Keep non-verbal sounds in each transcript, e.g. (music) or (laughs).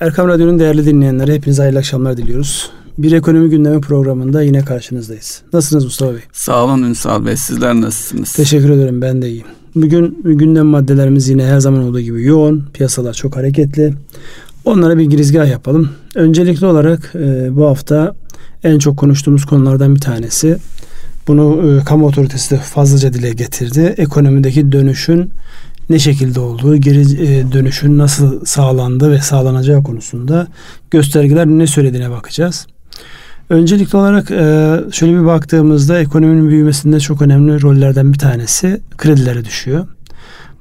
Erkam Radyo'nun değerli dinleyenleri hepinize hayırlı akşamlar diliyoruz. Bir ekonomi gündemi programında yine karşınızdayız. Nasılsınız Mustafa Bey? Sağ olun Ünsal Bey. Sizler nasılsınız? Teşekkür ederim. Ben de iyiyim. Bugün gündem maddelerimiz yine her zaman olduğu gibi yoğun. Piyasalar çok hareketli. Onlara bir girizgah yapalım. Öncelikli olarak e, bu hafta en çok konuştuğumuz konulardan bir tanesi. Bunu e, kamu otoritesi de fazlaca dile getirdi. Ekonomideki dönüşün ne şekilde olduğu, geri e, dönüşün nasıl sağlandı ve sağlanacağı konusunda göstergeler ne söylediğine bakacağız. Öncelikli olarak e, şöyle bir baktığımızda ekonominin büyümesinde çok önemli rollerden bir tanesi kredilere düşüyor.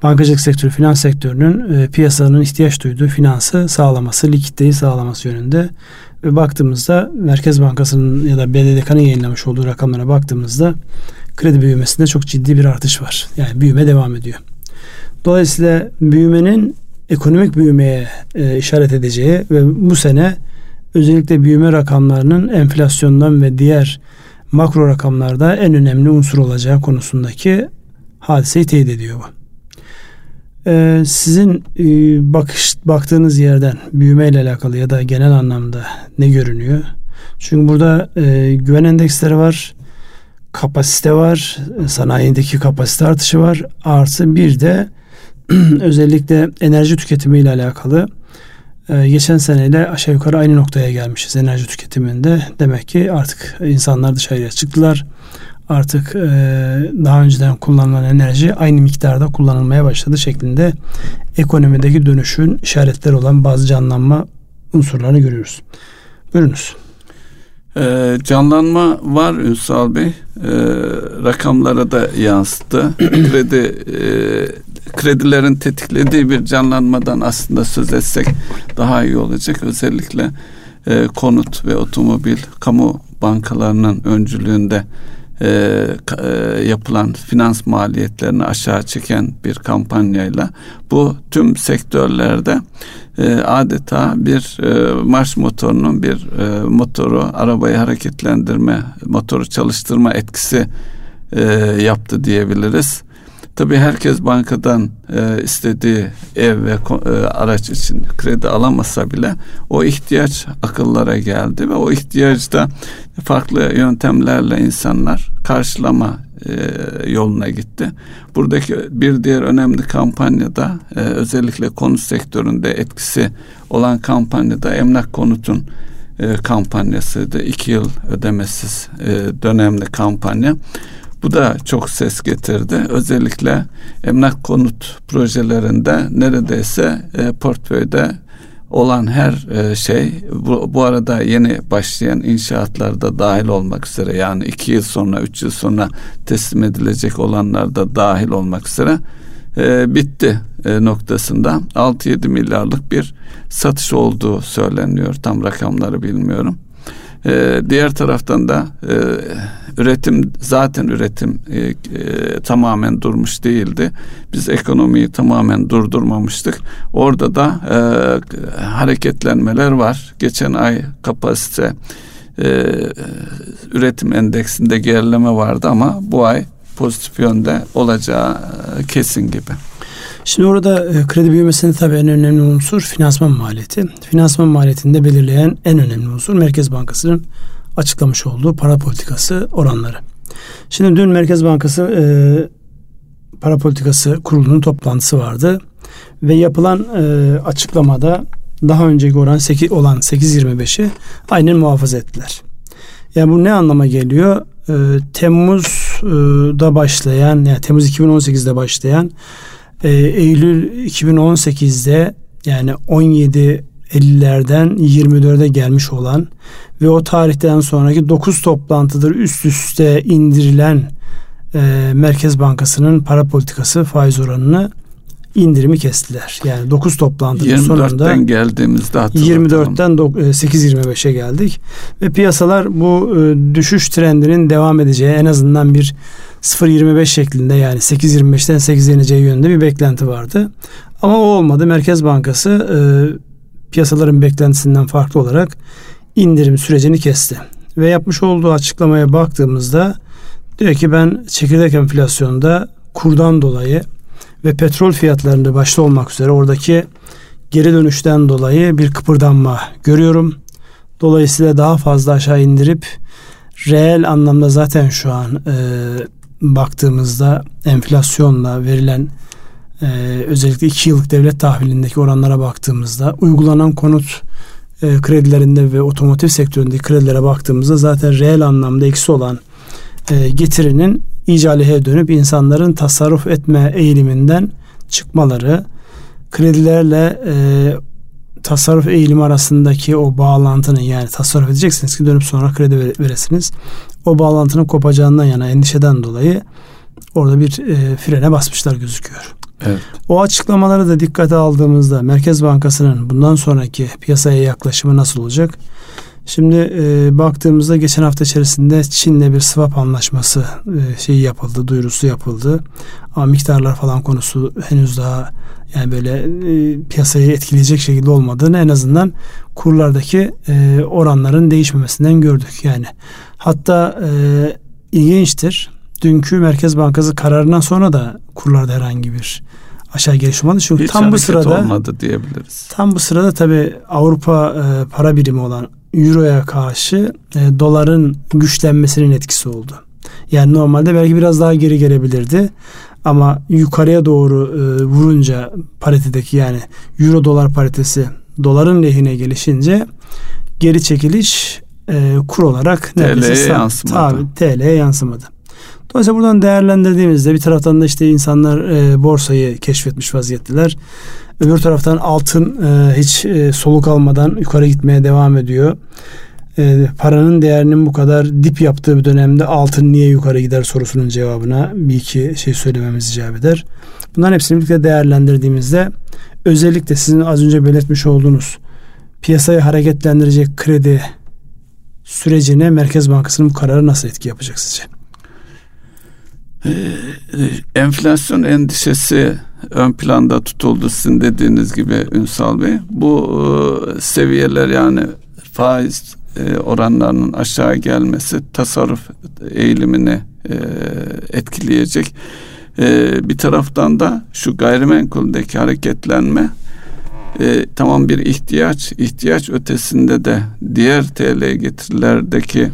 Bankacılık sektörü, finans sektörünün e, piyasanın ihtiyaç duyduğu finansı sağlaması, likiditeyi sağlaması yönünde ve baktığımızda Merkez Bankası'nın ya da BDDK'nın yayınlamış olduğu rakamlara baktığımızda kredi büyümesinde çok ciddi bir artış var. Yani büyüme devam ediyor. Dolayısıyla büyümenin ekonomik büyümeye e, işaret edeceği ve bu sene özellikle büyüme rakamlarının enflasyondan ve diğer makro rakamlarda en önemli unsur olacağı konusundaki hadiseyi teyit ediyor bu. Ee, sizin e, bakış baktığınız yerden büyüme ile alakalı ya da genel anlamda ne görünüyor? Çünkü burada e, güven endeksleri var, kapasite var, sanayideki kapasite artışı var. Artı bir de (clears throat) özellikle enerji tüketimi ile alakalı e, geçen seneyle aşağı yukarı aynı noktaya gelmişiz enerji tüketiminde. Demek ki artık insanlar dışarıya çıktılar. Artık e, daha önceden kullanılan enerji aynı miktarda kullanılmaya başladı şeklinde ekonomideki dönüşün işaretleri olan bazı canlanma unsurlarını görüyoruz. Buyurunuz. Ee, canlanma var Ünsal Bey. Ee, rakamlara da yansıdı. (clears throat) Kredi e, kredilerin tetiklediği bir canlanmadan aslında söz etsek daha iyi olacak. Özellikle e, konut ve otomobil kamu bankalarının öncülüğünde e, e, yapılan finans maliyetlerini aşağı çeken bir kampanyayla bu tüm sektörlerde e, adeta bir e, marş motorunun bir e, motoru arabayı hareketlendirme motoru çalıştırma etkisi e, yaptı diyebiliriz. Tabii herkes bankadan e, istediği ev ve e, araç için kredi alamasa bile o ihtiyaç akıllara geldi ve o ihtiyacda farklı yöntemlerle insanlar karşılama e, yoluna gitti. Buradaki bir diğer önemli kampanyada e, özellikle konut sektöründe etkisi olan kampanyada emlak konutun e, kampanyasıydı. iki yıl ödemesiz e, dönemli kampanya. Bu da çok ses getirdi. Özellikle emlak konut projelerinde neredeyse e, portföyde olan her e, şey bu, bu arada yeni başlayan inşaatlarda dahil olmak üzere yani iki yıl sonra üç yıl sonra teslim edilecek olanlar da dahil olmak üzere e, bitti e, noktasında 6-7 milyarlık bir satış olduğu söyleniyor tam rakamları bilmiyorum. E, diğer taraftan da e, üretim zaten üretim e, e, tamamen durmuş değildi. Biz ekonomiyi tamamen durdurmamıştık. Orada da hareketlenmeler var. Geçen ay kapasite üretim endeksinde gerileme vardı ama bu ay pozitif yönde olacağı kesin gibi. Şimdi orada e, kredi büyümesinde tabii en önemli unsur finansman maliyeti. Finansman maliyetinde belirleyen en önemli unsur Merkez Bankası'nın açıklamış olduğu para politikası oranları. Şimdi dün Merkez Bankası e, para politikası kurulunun toplantısı vardı ve yapılan e, açıklamada daha önceki oran 8 olan 8.25'i aynen muhafaza ettiler. Yani bu ne anlama geliyor? E, Temmuz'da başlayan yani Temmuz 2018'de başlayan e, Eylül 2018'de yani 17 50'lerden 24'e gelmiş olan ve o tarihten sonraki 9 toplantıdır üst üste indirilen e, Merkez Bankası'nın para politikası faiz oranını indirimi kestiler. Yani 9 toplantının sonunda geldiğimizde 24'ten 8.25'e geldik ve piyasalar bu e, düşüş trendinin devam edeceği en azından bir 0.25 şeklinde yani 8.25'ten 8 ineceği yönünde bir beklenti vardı. Ama o olmadı. Merkez Bankası e, piyasaların beklentisinden farklı olarak indirim sürecini kesti. Ve yapmış olduğu açıklamaya baktığımızda diyor ki ben çekirdek enflasyonda kurdan dolayı ve petrol fiyatlarında başta olmak üzere oradaki geri dönüşten dolayı bir kıpırdanma görüyorum. Dolayısıyla daha fazla aşağı indirip reel anlamda zaten şu an e, baktığımızda enflasyonla verilen e, özellikle iki yıllık devlet tahvilindeki oranlara baktığımızda uygulanan konut e, kredilerinde ve otomotiv sektöründeki kredilere baktığımızda zaten reel anlamda eksi olan e, getirinin icaliheye dönüp insanların tasarruf etme eğiliminden çıkmaları, kredilerle e, tasarruf eğilimi arasındaki o bağlantının yani tasarruf edeceksiniz ki dönüp sonra kredi veresiniz. O bağlantının kopacağından yana endişeden dolayı orada bir e, frene basmışlar gözüküyor. Evet. O açıklamaları da dikkate aldığımızda Merkez Bankası'nın bundan sonraki piyasaya yaklaşımı nasıl olacak? Şimdi e, baktığımızda geçen hafta içerisinde Çin'le bir swap anlaşması e, şeyi yapıldı, duyurusu yapıldı. Ama miktarlar falan konusu henüz daha yani böyle e, piyasayı etkileyecek şekilde olmadığını en azından kurlardaki e, oranların değişmemesinden gördük. Yani hatta e, ilginçtir. Dünkü Merkez Bankası kararından sonra da kurlarda herhangi bir aşağı geliş olmadı. Çünkü Hiç tam bu sırada olmadı diyebiliriz. Tam bu sırada tabi Avrupa e, para birimi olan Euro'ya karşı e, doların güçlenmesinin etkisi oldu. Yani normalde belki biraz daha geri gelebilirdi. Ama yukarıya doğru e, vurunca paritedeki yani Euro dolar paritesi doların lehine gelişince geri çekiliş e, kur olarak TL'ye yansımadı. TL'ye yansımadı. Dolayısıyla buradan değerlendirdiğimizde bir taraftan da işte insanlar e, borsayı keşfetmiş vaziyetteler. Öbür taraftan altın e, hiç e, soluk almadan yukarı gitmeye devam ediyor. E, paranın değerinin bu kadar dip yaptığı bir dönemde altın niye yukarı gider sorusunun cevabına bir iki şey söylememiz icap eder. Bunların hepsini birlikte değerlendirdiğimizde özellikle sizin az önce belirtmiş olduğunuz piyasayı hareketlendirecek kredi sürecine Merkez Bankası'nın bu kararı nasıl etki yapacak sizce? Ee, enflasyon endişesi ön planda tutuldu sizin dediğiniz gibi Ünsal Bey. Bu e, seviyeler yani faiz e, oranlarının aşağı gelmesi tasarruf eğilimini e, etkileyecek. Bir taraftan da şu gayrimenkuldeki hareketlenme tamam bir ihtiyaç, ihtiyaç ötesinde de diğer TL getirilerdeki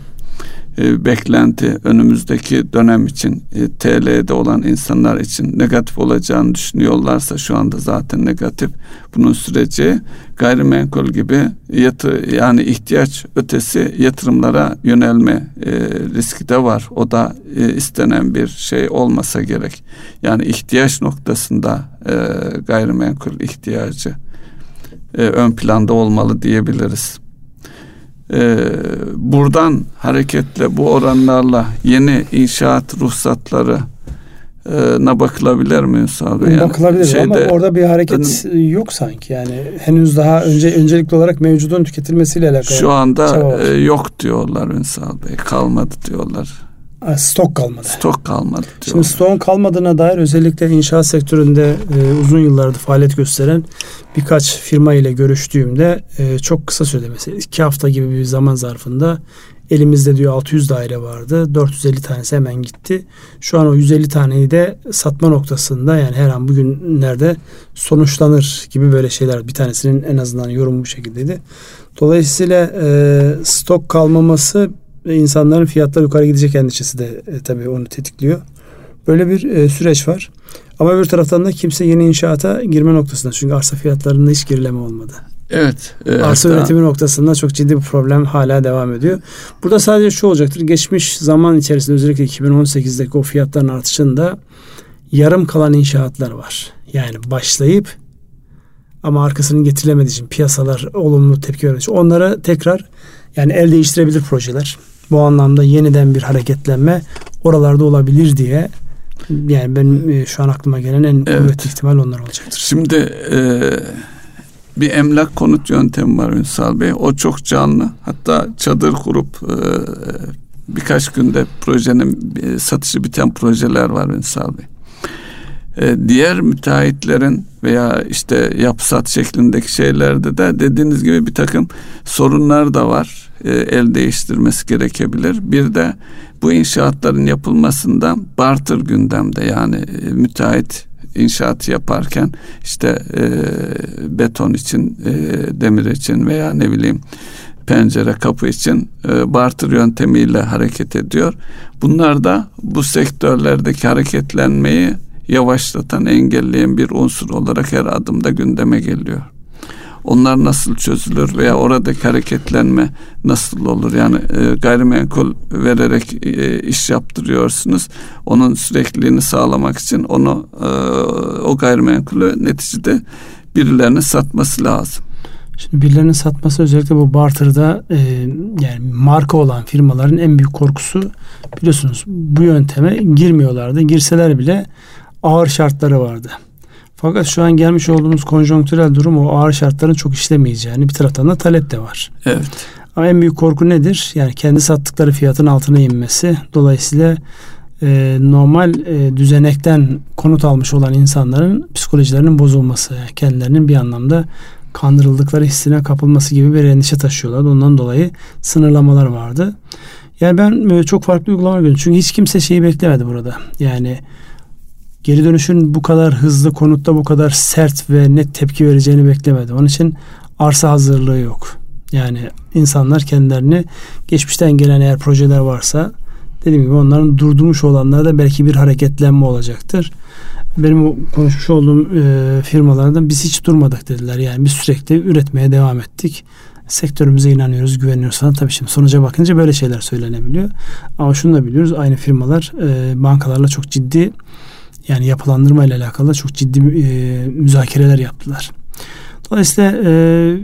e, beklenti önümüzdeki dönem için e, TL'de olan insanlar için negatif olacağını düşünüyorlarsa şu anda zaten negatif bunun süreci gayrimenkul gibi yatı yani ihtiyaç ötesi yatırımlara yönelme e, riski de var. O da e, istenen bir şey olmasa gerek. Yani ihtiyaç noktasında e, gayrimenkul ihtiyacı e, ön planda olmalı diyebiliriz e, buradan hareketle bu oranlarla yeni inşaat ruhsatları na bakılabilir mi Ünsal Bey? Yani bakılabilir şeyde, ama orada bir hareket ön, yok sanki yani henüz daha önce öncelikli olarak mevcudun tüketilmesiyle alakalı. Şu anda e, yok diyorlar Ünsal Bey kalmadı diyorlar stok kalmadı. Stok kalmadı. Şimdi stokun kalmadığına dair özellikle inşaat sektöründe e, uzun yıllardır faaliyet gösteren birkaç firma ile görüştüğümde e, çok kısa sürede mesela iki hafta gibi bir zaman zarfında elimizde diyor 600 daire vardı. 450 tanesi hemen gitti. Şu an o 150 taneyi de satma noktasında yani her an bugünlerde sonuçlanır gibi böyle şeyler. Bir tanesinin en azından yorumu bu şekildeydi. Dolayısıyla e, stok kalmaması ve insanların fiyatlar yukarı gidecek endişesi de e, tabii onu tetikliyor. Böyle bir e, süreç var. Ama bir taraftan da kimse yeni inşaata girme noktasında. Çünkü arsa fiyatlarında hiç gerileme olmadı. Evet. E, arsa hatta... üretimi noktasında çok ciddi bir problem hala devam ediyor. Burada sadece şu olacaktır. Geçmiş zaman içerisinde özellikle 2018'deki o fiyatların artışında yarım kalan inşaatlar var. Yani başlayıp ama arkasının getirilemediği için piyasalar olumlu tepki verdiği onlara tekrar yani el değiştirebilir projeler bu anlamda yeniden bir hareketlenme oralarda olabilir diye yani benim e, şu an aklıma gelen en evet. kuvvetli ihtimal onlar olacaktır. Şimdi e, bir emlak konut yöntemi var Ünsal Bey. O çok canlı. Hatta çadır kurup e, birkaç günde projenin e, satışı biten projeler var Ünsal Bey. E, diğer müteahhitlerin veya işte yapsat şeklindeki şeylerde de dediğiniz gibi bir takım sorunlar da var. E, el değiştirmesi gerekebilir. Bir de bu inşaatların yapılmasında barter gündemde yani e, müteahhit inşaat yaparken işte e, beton için, e, demir için veya ne bileyim pencere kapı için e, barter yöntemiyle hareket ediyor. Bunlar da bu sektörlerdeki hareketlenmeyi yavaşlatan, engelleyen bir unsur olarak her adımda gündeme geliyor. Onlar nasıl çözülür veya oradaki hareketlenme nasıl olur? Yani e, gayrimenkul vererek e, iş yaptırıyorsunuz. Onun sürekliliğini sağlamak için onu e, o gayrimenkulü neticede birilerine satması lazım. Şimdi birilerinin satması özellikle bu barter'da e, yani marka olan firmaların en büyük korkusu biliyorsunuz bu yönteme girmiyorlardı. Girseler bile ağır şartları vardı. Fakat şu an gelmiş olduğumuz konjonktürel durum o ağır şartların çok işlemeyeceğini bir taraftan da talep de var. Evet. Ama en büyük korku nedir? Yani kendi sattıkları fiyatın altına inmesi. Dolayısıyla e, normal e, düzenekten konut almış olan insanların psikolojilerinin bozulması, yani kendilerinin bir anlamda kandırıldıkları hissine kapılması gibi bir endişe taşıyorlar. Ondan dolayı sınırlamalar vardı. Yani ben e, çok farklı uygulamalar gördüm. Çünkü hiç kimse şeyi beklemedi burada. Yani geri dönüşün bu kadar hızlı konutta bu kadar sert ve net tepki vereceğini beklemedi. Onun için arsa hazırlığı yok. Yani insanlar kendilerini geçmişten gelen eğer projeler varsa dediğim gibi onların durdurmuş olanlarda belki bir hareketlenme olacaktır. Benim o konuşmuş olduğum e, firmalardan biz hiç durmadık dediler. Yani biz sürekli üretmeye devam ettik. Sektörümüze inanıyoruz, güveniyoruz falan. Tabii şimdi sonuca bakınca böyle şeyler söylenebiliyor. Ama şunu da biliyoruz. Aynı firmalar e, bankalarla çok ciddi yani yapılandırma ile alakalı çok ciddi e, müzakereler yaptılar. Dolayısıyla e,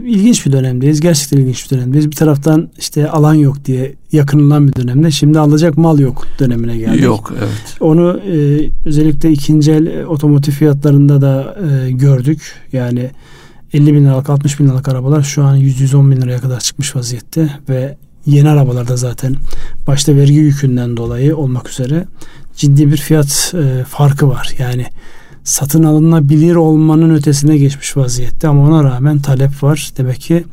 ilginç bir dönemdeyiz. Gerçekten ilginç bir dönemdeyiz. Bir taraftan işte alan yok diye yakınılan bir dönemde. Şimdi alacak mal yok dönemine geldik. Yok evet. Onu e, özellikle ikinci el otomotiv fiyatlarında da e, gördük. Yani 50 bin liralık 60 bin liralık arabalar şu an 100-110 bin liraya kadar çıkmış vaziyette ve yeni arabalarda zaten başta vergi yükünden dolayı olmak üzere ciddi bir fiyat e, farkı var. Yani satın alınabilir olmanın ötesine geçmiş vaziyette ama ona rağmen talep var. Demek ki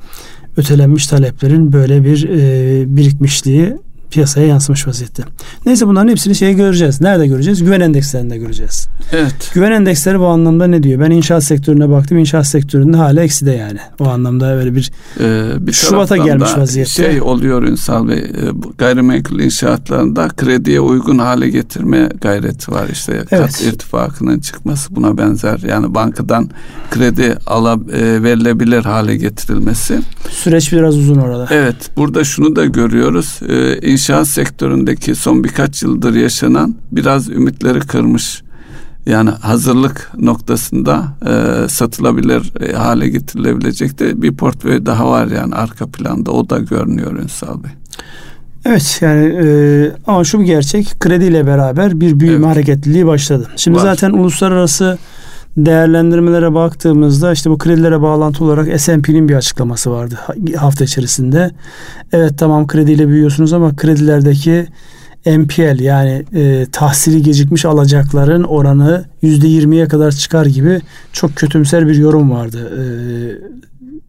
ötelenmiş taleplerin böyle bir e, birikmişliği piyasaya yansımış vaziyette. Neyse bunların hepsini şeye göreceğiz. Nerede göreceğiz? Güven endekslerinde göreceğiz. Evet. Güven endeksleri bu anlamda ne diyor? Ben inşaat sektörüne baktım. İnşaat sektöründe hala eksi de yani. O anlamda böyle bir, ee, bir Şubat'a gelmiş vaziyette. Şey oluyor Ünsal Bey. E, gayrimenkul inşaatlarında krediye uygun hale getirme gayreti var. İşte evet. kat irtifakının çıkması buna benzer. Yani bankadan kredi ala, e, verilebilir hale getirilmesi. Süreç biraz uzun orada. Evet. Burada şunu da görüyoruz. E, inşaat sektöründeki son birkaç yıldır yaşanan biraz ümitleri kırmış. Yani hazırlık noktasında e, satılabilir e, hale getirilebilecek de bir portföy daha var yani arka planda o da görünüyor Ünsal Bey. Evet yani e, ama şu bir gerçek krediyle beraber bir büyüme evet. hareketliliği başladı. Şimdi var. zaten uluslararası değerlendirmelere baktığımızda işte bu kredilere bağlantı olarak S&P'nin bir açıklaması vardı hafta içerisinde. Evet tamam krediyle büyüyorsunuz ama kredilerdeki NPL yani e, tahsili gecikmiş alacakların oranı yüzde yirmiye kadar çıkar gibi çok kötümser bir yorum vardı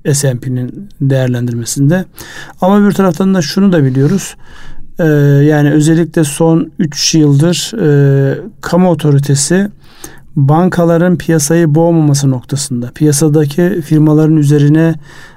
e, S&P'nin değerlendirmesinde. Ama bir taraftan da şunu da biliyoruz. E, yani özellikle son 3 yıldır e, kamu otoritesi bankaların piyasayı boğmaması noktasında piyasadaki firmaların üzerine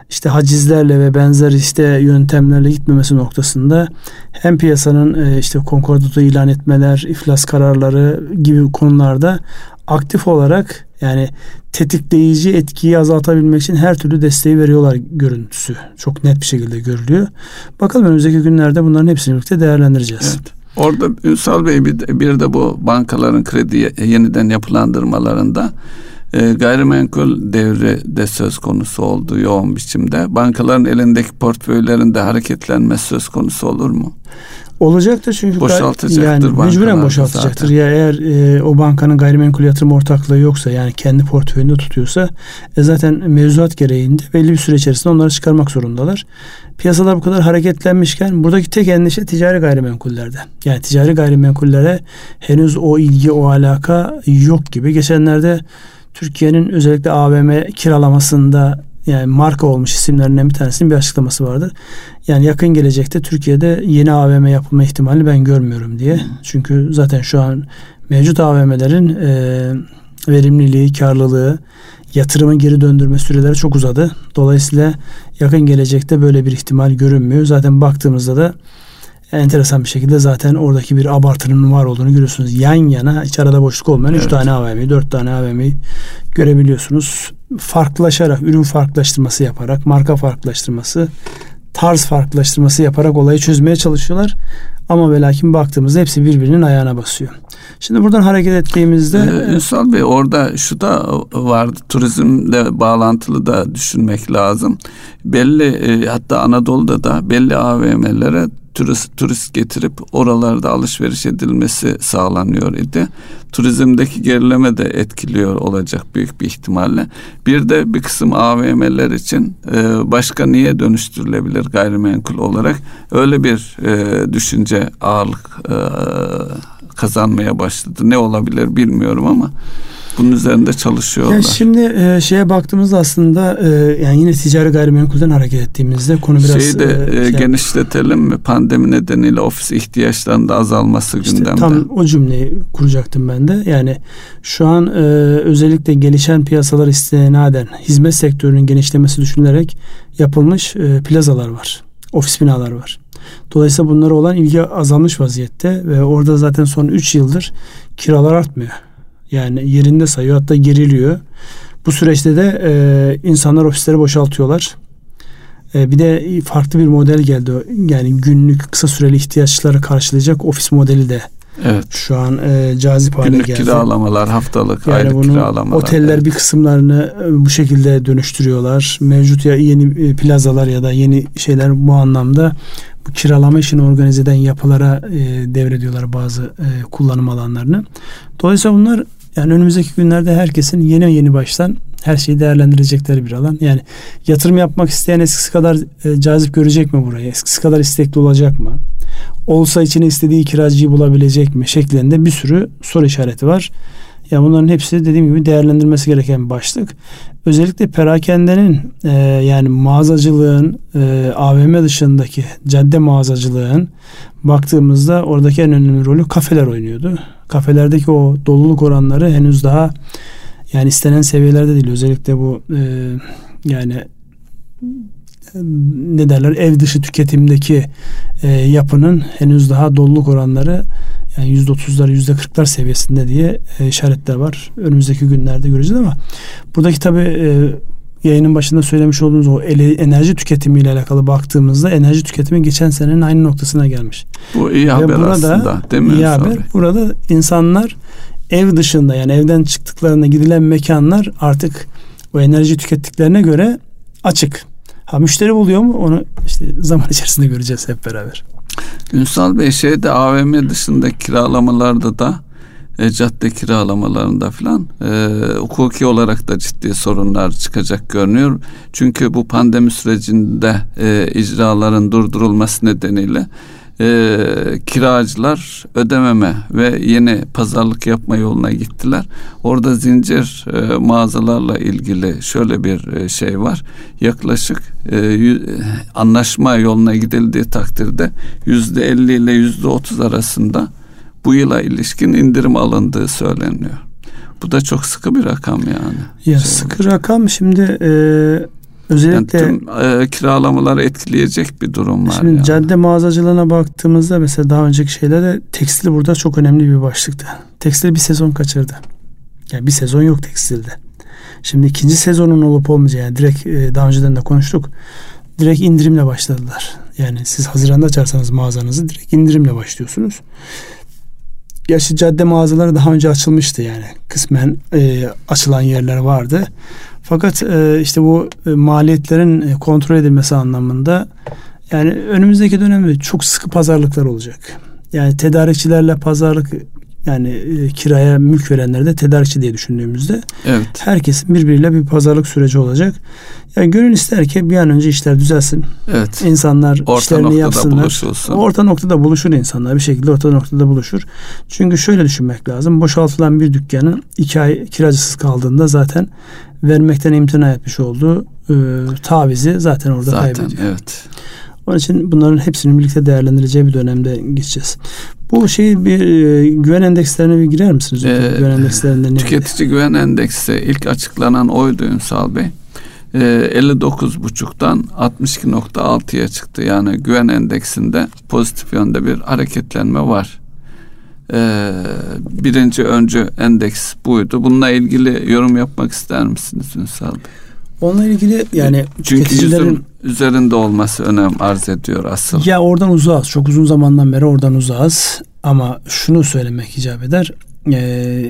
işte hacizlerle ve benzer işte yöntemlerle gitmemesi noktasında hem piyasanın e, işte konkordato ilan etmeler, iflas kararları gibi konularda aktif olarak yani tetikleyici etkiyi azaltabilmek için her türlü desteği veriyorlar görüntüsü. Çok net bir şekilde görülüyor. Bakalım önümüzdeki günlerde bunların hepsini birlikte değerlendireceğiz. Evet. Orada Ünsal Bey bir, bir de bu bankaların kredi yeniden yapılandırmalarında e, gayrimenkul devri de söz konusu oldu yoğun biçimde. Bankaların elindeki portföylerinde hareketlenme söz konusu olur mu? Olacaktır çünkü boşaltacaktır yani mecburen boşaltacaktır. Zaten. Ya eğer e, o bankanın gayrimenkul yatırım ortaklığı yoksa yani kendi portföyünde tutuyorsa e, zaten mevzuat gereğinde belli bir süre içerisinde onları çıkarmak zorundalar. Piyasalar bu kadar hareketlenmişken buradaki tek endişe ticari gayrimenkullerde. Yani ticari gayrimenkullere henüz o ilgi o alaka yok gibi. Geçenlerde Türkiye'nin özellikle AVM kiralamasında yani marka olmuş isimlerinden bir tanesinin bir açıklaması vardı. Yani yakın gelecekte Türkiye'de yeni AVM yapılma ihtimali ben görmüyorum diye. Hmm. Çünkü zaten şu an mevcut AVM'lerin e, verimliliği, karlılığı, yatırımın geri döndürme süreleri çok uzadı. Dolayısıyla yakın gelecekte böyle bir ihtimal görünmüyor. Zaten baktığımızda da enteresan bir şekilde zaten oradaki bir abartının var olduğunu görüyorsunuz. Yan yana hiç arada boşluk olmayan evet. tane AVM, 4 tane AVM görebiliyorsunuz. Farklılaşarak, ürün farklılaştırması yaparak, marka farklılaştırması, tarz farklılaştırması yaparak olayı çözmeye çalışıyorlar. Ama ve lakin baktığımızda hepsi birbirinin ayağına basıyor. Şimdi buradan hareket ettiğimizde... Ee, Ünsal Bey orada şu da vardı. Turizmle bağlantılı da düşünmek lazım. Belli e, hatta Anadolu'da da belli AVM'lere turist, turist getirip oralarda alışveriş edilmesi sağlanıyor idi. Turizmdeki gerileme de etkiliyor olacak büyük bir ihtimalle. Bir de bir kısım AVM'ler için e, başka niye dönüştürülebilir gayrimenkul olarak öyle bir e, düşünce ağırlık e, kazanmaya başladı. Ne olabilir bilmiyorum ama bunun üzerinde çalışıyorlar. Ya şimdi e, şeye baktığımızda aslında e, yani yine ticari gayrimenkulden hareket ettiğimizde konu biraz Şeyi de e, şey genişletelim mi? Pandemi nedeniyle ofis ihtiyaçlarının da azalması işte gündemde. Tam o cümleyi kuracaktım ben de. Yani şu an e, özellikle gelişen piyasalar istinaden hizmet sektörünün genişlemesi düşünülerek yapılmış e, plazalar var. Ofis binalar var. Dolayısıyla bunlara olan ilgi azalmış vaziyette ve orada zaten son 3 yıldır kiralar artmıyor. Yani yerinde sayıyor hatta geriliyor. Bu süreçte de e, insanlar ofisleri boşaltıyorlar. E, bir de farklı bir model geldi. Yani günlük kısa süreli ihtiyaçları karşılayacak ofis modeli de Evet. Şu an e, cazip hale Günlük geldi. kiralamalar, haftalık, yani aylık kiralamalar. Oteller evet. bir kısımlarını e, bu şekilde dönüştürüyorlar. Mevcut ya yeni e, plazalar ya da yeni şeyler bu anlamda bu kiralama işini organize eden yapılara e, devrediyorlar bazı e, kullanım alanlarını. Dolayısıyla bunlar yani önümüzdeki günlerde herkesin yeni yeni baştan her şeyi değerlendirecekleri bir alan. Yani yatırım yapmak isteyen eskisi kadar e, cazip görecek mi burayı? Eskisi kadar istekli olacak mı? Olsa içine istediği kiracıyı bulabilecek mi? Şeklinde bir sürü soru işareti var. Ya yani bunların hepsi dediğim gibi değerlendirmesi gereken bir başlık. Özellikle perakendenin e, yani mağazacılığın e, AVM dışındaki cadde mağazacılığın baktığımızda oradaki en önemli rolü kafeler oynuyordu. Kafelerdeki o doluluk oranları henüz daha yani istenen seviyelerde değil. Özellikle bu e, yani ne derler ev dışı tüketimdeki e, yapının henüz daha doluluk oranları yani yüzde otuzlar yüzde kırklar seviyesinde diye e, işaretler var. Önümüzdeki günlerde göreceğiz ama buradaki tabi e, yayının başında söylemiş olduğumuz o ele, enerji tüketimiyle alakalı baktığımızda enerji tüketimi geçen senenin aynı noktasına gelmiş. Bu iyi Ve haber burada, aslında değil mi? İyi haber. Burada insanlar ev dışında yani evden çıktıklarında gidilen mekanlar artık o enerji tükettiklerine göre açık. Ha müşteri buluyor mu onu işte zaman (laughs) içerisinde göreceğiz hep beraber. Ünsal Bey şeyde AVM dışında kiralamalarda da e, cadde kiralamalarında filan e, hukuki olarak da ciddi sorunlar çıkacak görünüyor. Çünkü bu pandemi sürecinde e, icraların durdurulması nedeniyle e, kiracılar ödememe ve yeni pazarlık yapma yoluna gittiler. Orada zincir e, mağazalarla ilgili şöyle bir e, şey var. Yaklaşık e, y- anlaşma yoluna gidildiği takdirde yüzde elli ile yüzde otuz arasında bu yıla ilişkin indirim alındığı söyleniyor. Bu da çok sıkı bir rakam yani. Ya şey sıkı olur. rakam şimdi e, özellikle yani tüm e, kiralamaları etkileyecek bir durum var. Şimdi yani. cadde mağazacılığına baktığımızda mesela daha önceki şeylerde tekstil burada çok önemli bir başlıktı. Tekstil bir sezon kaçırdı. Yani bir sezon yok tekstilde. Şimdi ikinci sezonun olup olmayacağı yani direkt e, daha önceden de konuştuk. Direkt indirimle başladılar. Yani siz Haziran'da açarsanız mağazanızı direkt indirimle başlıyorsunuz. Gerçi cadde mağazaları daha önce açılmıştı yani. Kısmen e, açılan yerler vardı. Fakat e, işte bu e, maliyetlerin e, kontrol edilmesi anlamında yani önümüzdeki dönemde çok sıkı pazarlıklar olacak. Yani tedarikçilerle pazarlık yani e, kiraya mülk verenler de tedarikçi diye düşündüğümüzde evet. herkesin birbiriyle bir pazarlık süreci olacak. Yani gönül ister ki bir an önce işler düzelsin. Evet. İnsanlar orta işlerini yapsınlar. Buluşulsun. Orta noktada buluşur insanlar. Bir şekilde orta noktada buluşur. Çünkü şöyle düşünmek lazım. Boşaltılan bir dükkanın iki ay kiracısız kaldığında zaten vermekten imtina etmiş olduğu e, tavizi zaten orada zaten, kaybediyor. evet. Onun için bunların hepsinin birlikte değerlendirileceği bir dönemde geçeceğiz. Bu şey bir e, güven endekslerine bir girer misiniz? Ee, güven endekslerinde ne? Tüketici güven endeksi ilk açıklanan oydu Ünsal Bey. Ee, 59.5'tan 62.6'ya çıktı. Yani güven endeksinde pozitif yönde bir hareketlenme var. Ee, birinci öncü endeks buydu. Bununla ilgili yorum yapmak ister misiniz Ünsal Bey? Onunla ilgili yani çünkü yüzün üzerinde olması önem arz ediyor asıl. Ya oradan uzağız. Çok uzun zamandan beri oradan uzağız. Ama şunu söylemek icap eder. Ee,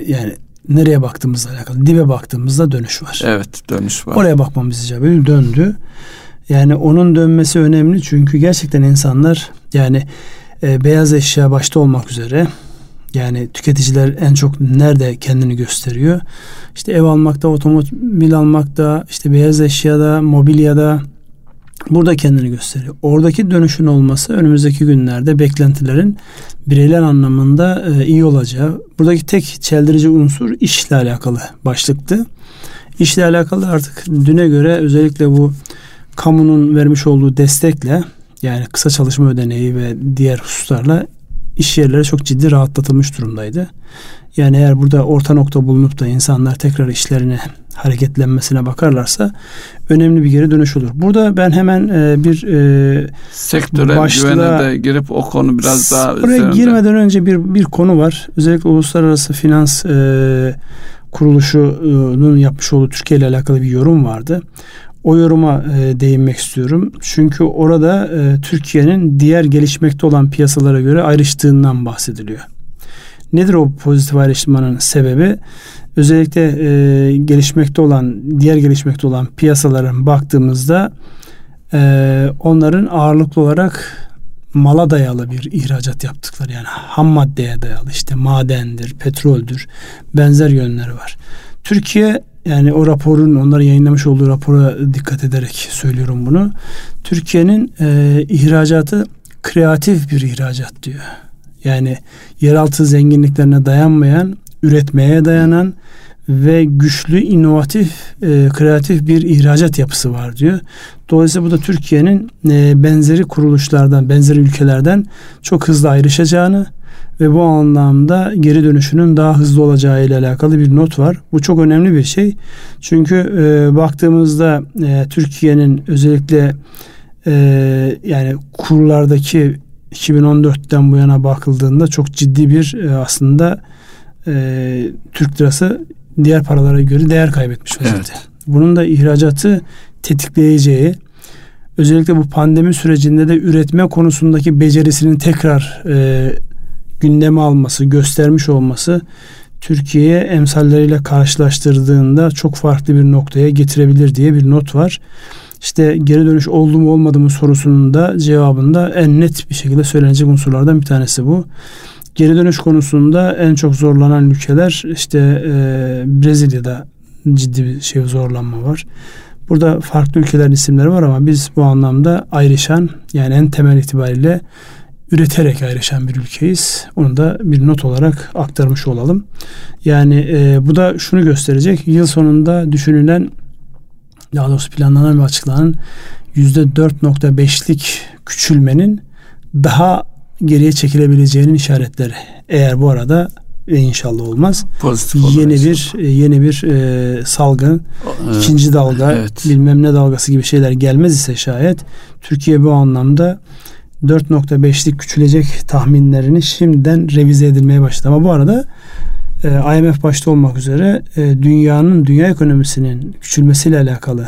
yani nereye baktığımızla alakalı. Dibe baktığımızda dönüş var. Evet dönüş var. Oraya bakmamız icap ediyor. Döndü. Yani onun dönmesi önemli çünkü gerçekten insanlar yani e, beyaz eşya başta olmak üzere yani tüketiciler en çok nerede kendini gösteriyor? İşte ev almakta, otomobil almakta, işte beyaz eşyada, mobilyada burada kendini gösteriyor. Oradaki dönüşün olması önümüzdeki günlerde beklentilerin bireyler anlamında e, iyi olacağı. Buradaki tek çeldirici unsur işle alakalı başlıktı. İşle alakalı artık düne göre özellikle bu kamunun vermiş olduğu destekle yani kısa çalışma ödeneği ve diğer hususlarla iş yerleri çok ciddi rahatlatılmış durumdaydı. Yani eğer burada orta nokta bulunup da insanlar tekrar işlerine hareketlenmesine bakarlarsa önemli bir geri dönüş olur. Burada ben hemen e, bir e, sektöre başlığa, güvene de girip o konu biraz daha oraya üzerinde. girmeden önce bir bir konu var. Özellikle uluslararası finans e, kuruluşunun yapmış olduğu Türkiye ile alakalı bir yorum vardı. O yoruma e, değinmek istiyorum. Çünkü orada e, Türkiye'nin diğer gelişmekte olan piyasalara göre ayrıştığından bahsediliyor. Nedir o pozitif ayrışmanın sebebi? Özellikle e, gelişmekte olan, diğer gelişmekte olan piyasaların baktığımızda e, onların ağırlıklı olarak mala dayalı bir ihracat yaptıkları yani ham maddeye dayalı işte madendir, petroldür, benzer yönleri var. Türkiye yani o raporun onların yayınlamış olduğu rapora dikkat ederek söylüyorum bunu. Türkiye'nin e, ihracatı kreatif bir ihracat diyor. Yani yeraltı zenginliklerine dayanmayan, üretmeye dayanan ve güçlü, inovatif, e, kreatif bir ihracat yapısı var diyor. Dolayısıyla bu da Türkiye'nin e, benzeri kuruluşlardan, benzeri ülkelerden çok hızlı ayrışacağını ve bu anlamda geri dönüşünün daha hızlı olacağı ile alakalı bir not var. Bu çok önemli bir şey. Çünkü e, baktığımızda e, Türkiye'nin özellikle e, yani kurlardaki 2014'ten bu yana bakıldığında çok ciddi bir e, aslında e, Türk lirası diğer paralara göre değer kaybetmiş vaziyette. Evet. Bunun da ihracatı tetikleyeceği özellikle bu pandemi sürecinde de üretme konusundaki becerisinin tekrar e, gündeme alması, göstermiş olması Türkiye'ye emsalleriyle karşılaştırdığında çok farklı bir noktaya getirebilir diye bir not var. İşte geri dönüş oldu mu olmadı mı sorusunun da cevabında en net bir şekilde söylenecek unsurlardan bir tanesi bu. Geri dönüş konusunda en çok zorlanan ülkeler işte e, Brezilya'da ciddi bir şey zorlanma var. Burada farklı ülkelerin isimleri var ama biz bu anlamda ayrışan yani en temel itibariyle üreterek ayrışan bir ülkeyiz. Onu da bir not olarak aktarmış olalım. Yani e, bu da şunu gösterecek. Yıl sonunda düşünülen daha doğrusu planlanan ve açıklanan %4.5'lik küçülmenin daha geriye çekilebileceğinin işaretleri. Eğer bu arada ve inşallah olmaz. Pozitif yeni bir e, yeni bir e, salgın, evet. ikinci dalga, evet. bilmem ne dalgası gibi şeyler gelmez ise şayet Türkiye bu anlamda 4.5'lik küçülecek tahminlerini şimdiden revize edilmeye başladı. Ama bu arada e, IMF başta olmak üzere e, dünyanın dünya ekonomisinin küçülmesiyle alakalı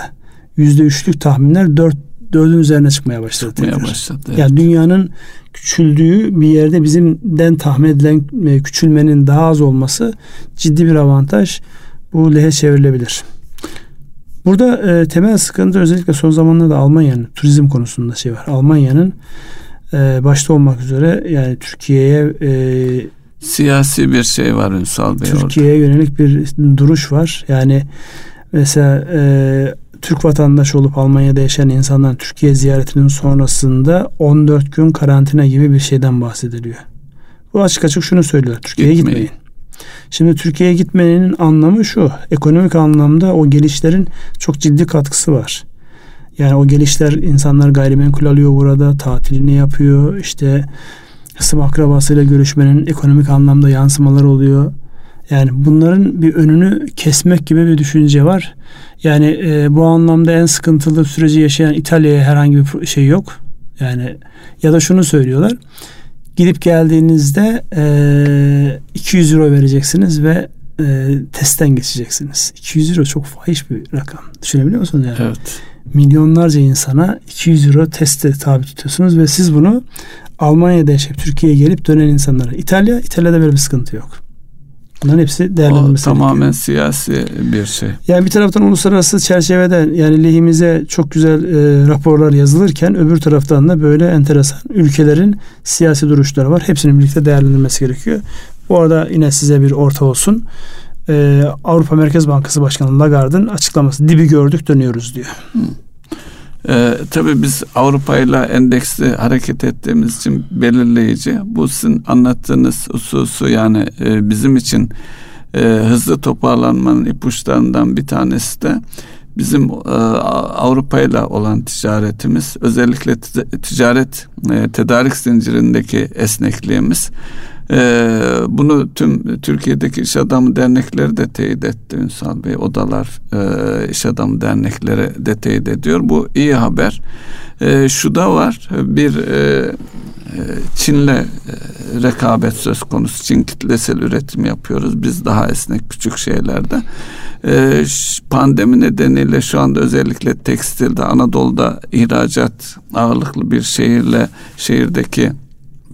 %3'lük tahminler 4 4'ün üzerine çıkmaya başladı. Çıkmaya tekrar. başladı. Evet. Yani dünyanın küçüldüğü bir yerde bizimden tahmin edilen e, küçülmenin daha az olması ciddi bir avantaj. Bu lehe çevrilebilir. Burada e, temel sıkıntı özellikle son zamanlarda Almanya'nın turizm konusunda şey var. Almanya'nın e, başta olmak üzere yani Türkiye'ye e, siyasi bir şey var Ünsal Bey Türkiye'ye yönelik bir duruş var. Yani mesela e, Türk vatandaşı olup Almanya'da yaşayan insanların Türkiye ziyaretinin sonrasında 14 gün karantina gibi bir şeyden bahsediliyor. Bu açık açık şunu söylüyor. Türkiye'ye gitmeyin. gitmeyin. Şimdi Türkiye'ye gitmenin anlamı şu. Ekonomik anlamda o gelişlerin çok ciddi katkısı var. Yani o gelişler insanlar gayrimenkul alıyor burada, tatilini yapıyor. İşte kısım akrabasıyla görüşmenin ekonomik anlamda yansımaları oluyor. Yani bunların bir önünü kesmek gibi bir düşünce var. Yani e, bu anlamda en sıkıntılı süreci yaşayan İtalya'ya herhangi bir şey yok. Yani ya da şunu söylüyorlar. Gidip geldiğinizde e, 200 euro vereceksiniz ve e, testten geçeceksiniz. 200 euro çok fahiş bir rakam. Düşünebiliyor musunuz yani? Evet. Milyonlarca insana 200 euro teste tabi tutuyorsunuz ve siz bunu Almanya'da yaşayıp Türkiye'ye gelip dönen insanlara. İtalya, İtalya'da böyle bir sıkıntı yok. Bunların hepsi değerlendirilmesi O tamamen gerekiyor. siyasi bir şey. Yani bir taraftan uluslararası çerçevede yani lehimize çok güzel e, raporlar yazılırken öbür taraftan da böyle enteresan ülkelerin siyasi duruşları var. Hepsinin birlikte değerlendirilmesi gerekiyor. Bu arada yine size bir orta olsun. Ee, Avrupa Merkez Bankası Başkanı Lagarde'ın açıklaması dibi gördük dönüyoruz diyor. Hı. Ee, tabii biz Avrupa ile endeksli hareket ettiğimiz için belirleyici. Bu sizin anlattığınız hususu yani e, bizim için e, hızlı toparlanmanın ipuçlarından bir tanesi de bizim e, Avrupa ile olan ticaretimiz özellikle ticaret e, tedarik zincirindeki esnekliğimiz ee, bunu tüm Türkiye'deki iş adamı dernekleri de teyit etti Ünsal Bey. Odalar e, iş adamı dernekleri de teyit ediyor. Bu iyi haber. E, şu da var. Bir e, e Çin'le e, rekabet söz konusu. Çin kitlesel üretim yapıyoruz. Biz daha esnek küçük şeylerde. E, pandemi nedeniyle şu anda özellikle tekstilde Anadolu'da ihracat ağırlıklı bir şehirle şehirdeki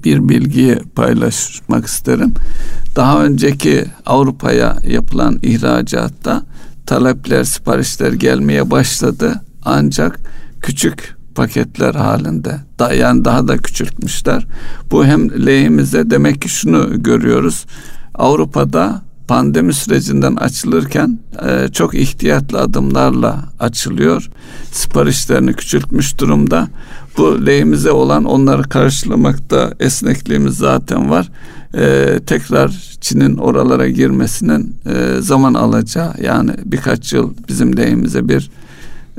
bir bilgiyi paylaşmak isterim. Daha önceki Avrupa'ya yapılan ihracatta talepler, siparişler gelmeye başladı. Ancak küçük paketler halinde. Da, yani daha da küçültmüşler. Bu hem lehimize demek ki şunu görüyoruz. Avrupa'da pandemi sürecinden açılırken e, çok ihtiyatlı adımlarla açılıyor. Siparişlerini küçültmüş durumda. Bu lehimize olan onları karşılamakta esnekliğimiz zaten var. E, tekrar Çin'in oralara girmesinin e, zaman alacağı yani birkaç yıl bizim lehimize bir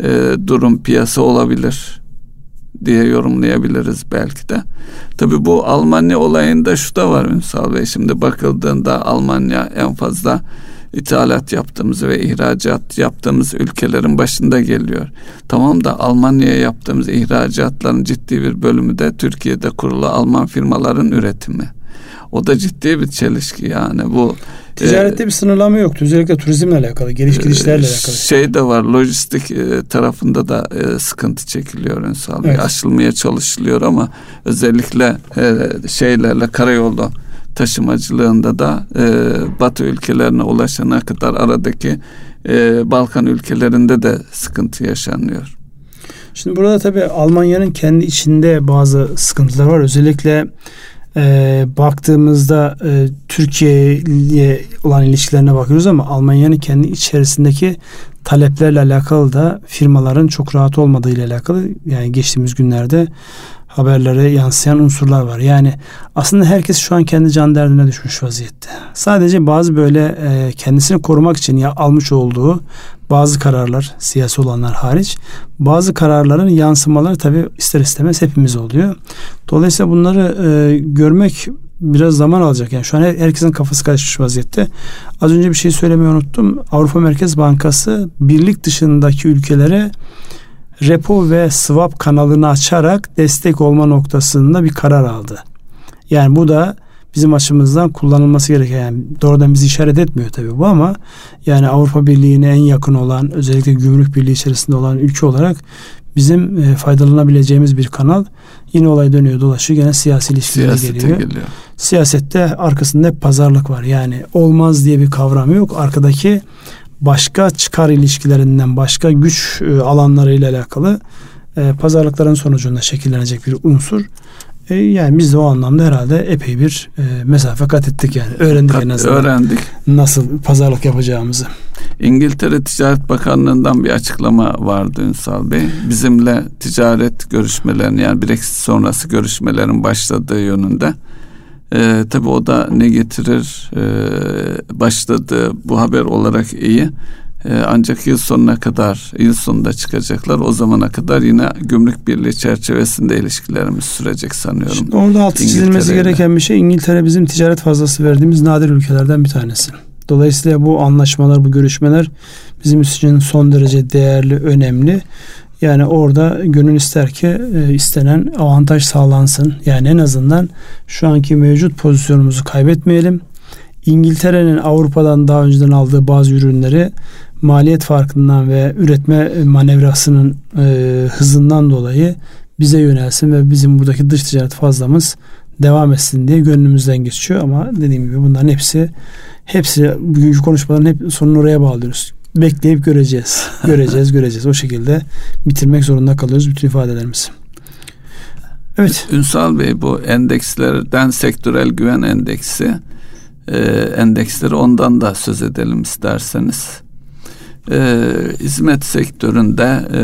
e, durum piyasa olabilir diye yorumlayabiliriz belki de. Tabi bu Almanya olayında şu da var Ünsal Bey. Şimdi bakıldığında Almanya en fazla ithalat yaptığımız ve ihracat yaptığımız ülkelerin başında geliyor. Tamam da Almanya'ya yaptığımız ihracatların ciddi bir bölümü de Türkiye'de kurulu Alman firmaların üretimi. O da ciddi bir çelişki yani bu Ticarette e, bir sınırlama yoktu. Özellikle turizmle alakalı, geliş e, gidişlerle alakalı. Şey de var, lojistik e, tarafında da e, sıkıntı çekiliyor Ünsal evet. Aşılmaya çalışılıyor ama özellikle e, şeylerle karayolu taşımacılığında da e, Batı ülkelerine ulaşana kadar aradaki e, Balkan ülkelerinde de sıkıntı yaşanıyor. Şimdi burada tabii Almanya'nın kendi içinde bazı sıkıntılar var. Özellikle e, baktığımızda e, Türkiye'ye olan ilişkilerine bakıyoruz ama Almanya'nın kendi içerisindeki taleplerle alakalı da firmaların çok rahat olmadığı ile alakalı yani geçtiğimiz günlerde haberlere yansıyan unsurlar var. Yani aslında herkes şu an kendi can derdine düşmüş vaziyette. Sadece bazı böyle e, kendisini korumak için ya almış olduğu bazı kararlar siyasi olanlar hariç bazı kararların yansımaları tabi ister istemez hepimiz oluyor. Dolayısıyla bunları e, görmek biraz zaman alacak. Yani şu an herkesin kafası karışmış vaziyette. Az önce bir şey söylemeyi unuttum. Avrupa Merkez Bankası birlik dışındaki ülkelere repo ve swap kanalını açarak destek olma noktasında bir karar aldı. Yani bu da bizim açımızdan kullanılması gereken yani doğrudan bizi işaret etmiyor tabii bu ama yani Avrupa Birliği'ne en yakın olan özellikle gümrük birliği içerisinde olan ülke olarak bizim e, faydalanabileceğimiz bir kanal. Yine olay dönüyor dolaşıyor gene siyasi ilişkilere geliyor. geliyor. Siyasette arkasında hep pazarlık var. Yani olmaz diye bir kavram yok. Arkadaki başka çıkar ilişkilerinden başka güç e, alanlarıyla alakalı e, pazarlıkların sonucunda şekillenecek bir unsur. E, yani biz de o anlamda herhalde epey bir e, mesafe kat ettik yani. Öğrendik kat, en azından. Öğrendik. Nasıl pazarlık yapacağımızı. İngiltere Ticaret Bakanlığı'ndan bir açıklama vardı Ünsal Bey. Bizimle ticaret görüşmelerini yani Brexit sonrası görüşmelerin başladığı yönünde e, tabii o da ne getirir e, başladı bu haber olarak iyi. E, ancak yıl sonuna kadar, yıl sonunda çıkacaklar. O zamana kadar yine gümrük birliği çerçevesinde ilişkilerimiz sürecek sanıyorum. Şimdi orada altı çizilmesi gereken bir şey İngiltere bizim ticaret fazlası verdiğimiz nadir ülkelerden bir tanesi. Dolayısıyla bu anlaşmalar, bu görüşmeler bizim için son derece değerli, önemli. Yani orada gönül ister ki e, istenen avantaj sağlansın. Yani en azından şu anki mevcut pozisyonumuzu kaybetmeyelim. İngiltere'nin Avrupa'dan daha önceden aldığı bazı ürünleri maliyet farkından ve üretme manevrasının e, hızından dolayı bize yönelsin ve bizim buradaki dış ticaret fazlamız devam etsin diye gönlümüzden geçiyor ama dediğim gibi bunların hepsi hepsi bugünkü konuşmaların hep sonunu oraya bağlıyoruz. Bekleyip göreceğiz. (laughs) Göreceğiz, göreceğiz. O şekilde bitirmek zorunda kalıyoruz bütün ifadelerimizi. Evet. Ünsal Bey bu endekslerden sektörel güven endeksi e, endeksleri ondan da söz edelim isterseniz e, hizmet sektöründe, e,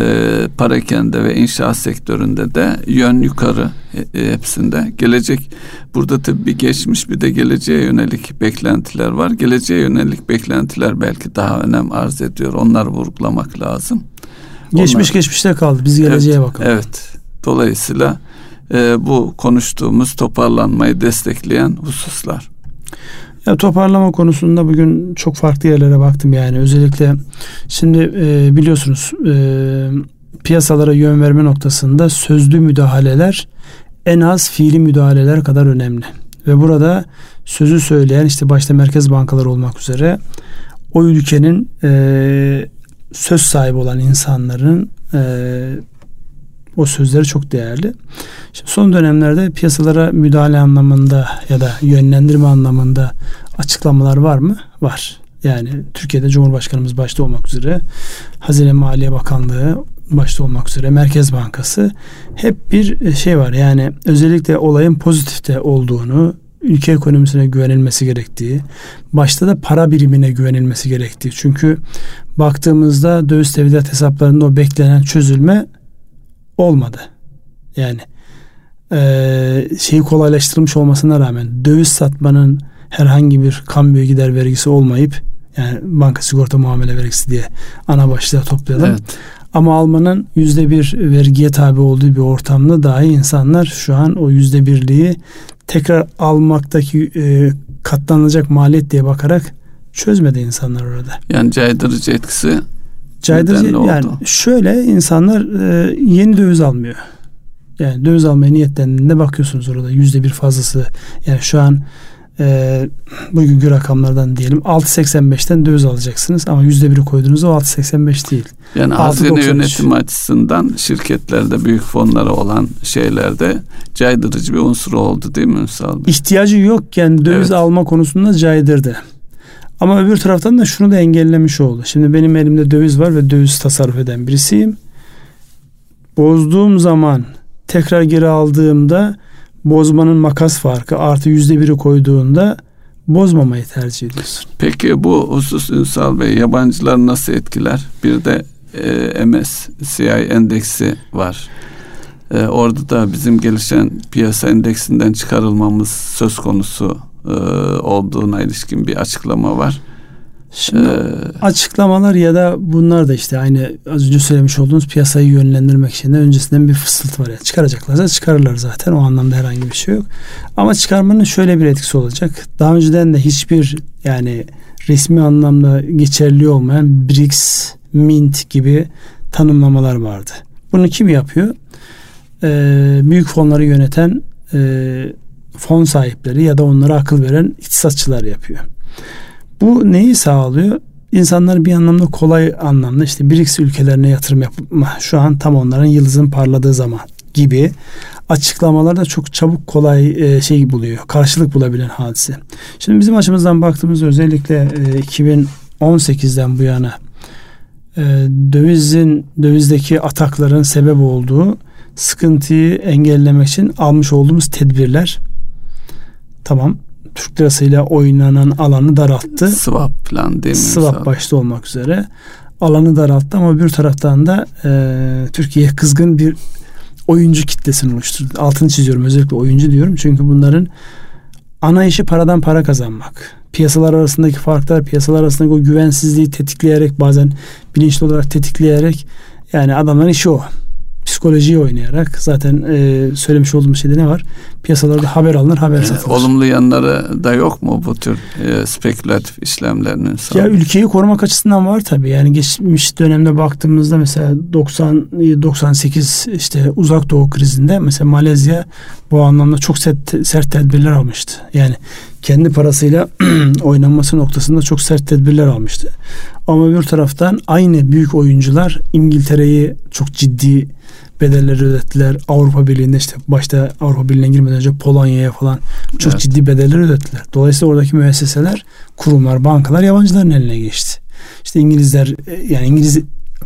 parakende ve inşaat sektöründe de yön yukarı e, hepsinde. Gelecek burada tabii bir geçmiş bir de geleceğe yönelik beklentiler var. Geleceğe yönelik beklentiler belki daha önem arz ediyor. Onları vurgulamak lazım. Geçmiş Onlar, geçmişte kaldı. Biz geleceğe evet, bakalım. Evet. Dolayısıyla e, bu konuştuğumuz toparlanmayı destekleyen hususlar. Ya toparlama konusunda bugün çok farklı yerlere baktım yani özellikle şimdi e, biliyorsunuz e, piyasalara yön verme noktasında sözlü müdahaleler en az fiili müdahaleler kadar önemli. Ve burada sözü söyleyen işte başta merkez bankaları olmak üzere o ülkenin e, söz sahibi olan insanların e, o sözleri çok değerli. Şimdi son dönemlerde piyasalara müdahale anlamında ya da yönlendirme anlamında açıklamalar var mı? Var. Yani Türkiye'de Cumhurbaşkanımız başta olmak üzere Hazine Maliye Bakanlığı başta olmak üzere Merkez Bankası hep bir şey var. Yani özellikle olayın pozitifte olduğunu, ülke ekonomisine güvenilmesi gerektiği, başta da para birimine güvenilmesi gerektiği. Çünkü baktığımızda döviz tevdiat hesaplarında o beklenen çözülme olmadı. Yani e, şeyi kolaylaştırılmış olmasına rağmen döviz satmanın herhangi bir kambiyo gider vergisi olmayıp yani banka sigorta muamele vergisi diye ana başlığa toplayalım. Evet. Ama almanın yüzde bir vergiye tabi olduğu bir ortamda dahi insanlar şu an o yüzde birliği tekrar almaktaki e, katlanacak maliyet diye bakarak çözmedi insanlar orada. Yani caydırıcı etkisi caydırıcı yani şöyle insanlar e, yeni döviz almıyor. Yani döviz almaya niyetlendiğinde bakıyorsunuz orada yüzde bir fazlası. Yani şu an e, bugünkü rakamlardan diyelim 6.85'ten döviz alacaksınız ama yüzde biri koyduğunuzda o 6.85 değil. Yani hazine yönetimi açısından şirketlerde büyük fonları olan şeylerde caydırıcı bir unsur oldu değil mi Ünsal İhtiyacı yokken döviz evet. alma konusunda caydırdı. Ama öbür taraftan da şunu da engellemiş oldu. Şimdi benim elimde döviz var ve döviz tasarruf eden birisiyim. Bozduğum zaman tekrar geri aldığımda bozmanın makas farkı artı yüzde biri koyduğunda bozmamayı tercih ediyorsun. Peki bu husus Ünsal Bey yabancılar nasıl etkiler? Bir de e, MSCI endeksi var. E, orada da bizim gelişen piyasa endeksinden çıkarılmamız söz konusu e, olduğuna ilişkin bir açıklama var. Şimdi ee, açıklamalar ya da bunlar da işte aynı az önce söylemiş olduğunuz piyasayı yönlendirmek için de öncesinden bir fısıltı var. Yani çıkaracaklarsa çıkarırlar zaten o anlamda herhangi bir şey yok. Ama çıkarmanın şöyle bir etkisi olacak. Daha önceden de hiçbir yani resmi anlamda geçerli olmayan BRICS, Mint gibi tanımlamalar vardı. Bunu kim yapıyor? Ee, büyük fonları yöneten e, fon sahipleri ya da onlara akıl veren iktisatçılar yapıyor. Bu neyi sağlıyor? İnsanlar bir anlamda kolay anlamda işte BRICS ülkelerine yatırım yapma şu an tam onların yıldızın parladığı zaman gibi açıklamalarda çok çabuk kolay e, şey buluyor. Karşılık bulabilen hadise. Şimdi bizim açımızdan baktığımız özellikle 2018'den e, bu yana e, dövizin dövizdeki atakların sebep olduğu sıkıntıyı engellemek için almış olduğumuz tedbirler Tamam. Türk lirasıyla oynanan alanı daralttı. Swap falan değil mi? Swap başta olmak üzere. Alanı daralttı ama bir taraftan da e, Türkiye kızgın bir oyuncu kitlesini oluşturdu. Altını çiziyorum özellikle oyuncu diyorum. Çünkü bunların ana işi paradan para kazanmak. Piyasalar arasındaki farklar, piyasalar arasındaki o güvensizliği tetikleyerek bazen bilinçli olarak tetikleyerek yani adamların işi o psikolojiyi oynayarak zaten e, söylemiş olduğum şeyde ne var? Piyasalarda haber alınır, haber satılır. E, olumlu yanları da yok mu bu tür e, spekülatif işlemlerinin? Ya ülkeyi korumak açısından var tabii. Yani geçmiş dönemde baktığımızda mesela 90 98 işte uzak doğu krizinde mesela Malezya bu anlamda çok sert, sert tedbirler almıştı. Yani kendi parasıyla (clears throat) oynanması noktasında çok sert tedbirler almıştı. Ama bir taraftan aynı büyük oyuncular İngiltere'yi çok ciddi bedelleri ödettiler. Avrupa Birliği'nde işte başta Avrupa Birliği'ne girmeden önce Polonya'ya falan çok evet. ciddi bedeller ödettiler. Dolayısıyla oradaki müesseseler, kurumlar, bankalar yabancıların eline geçti. İşte İngilizler yani İngiliz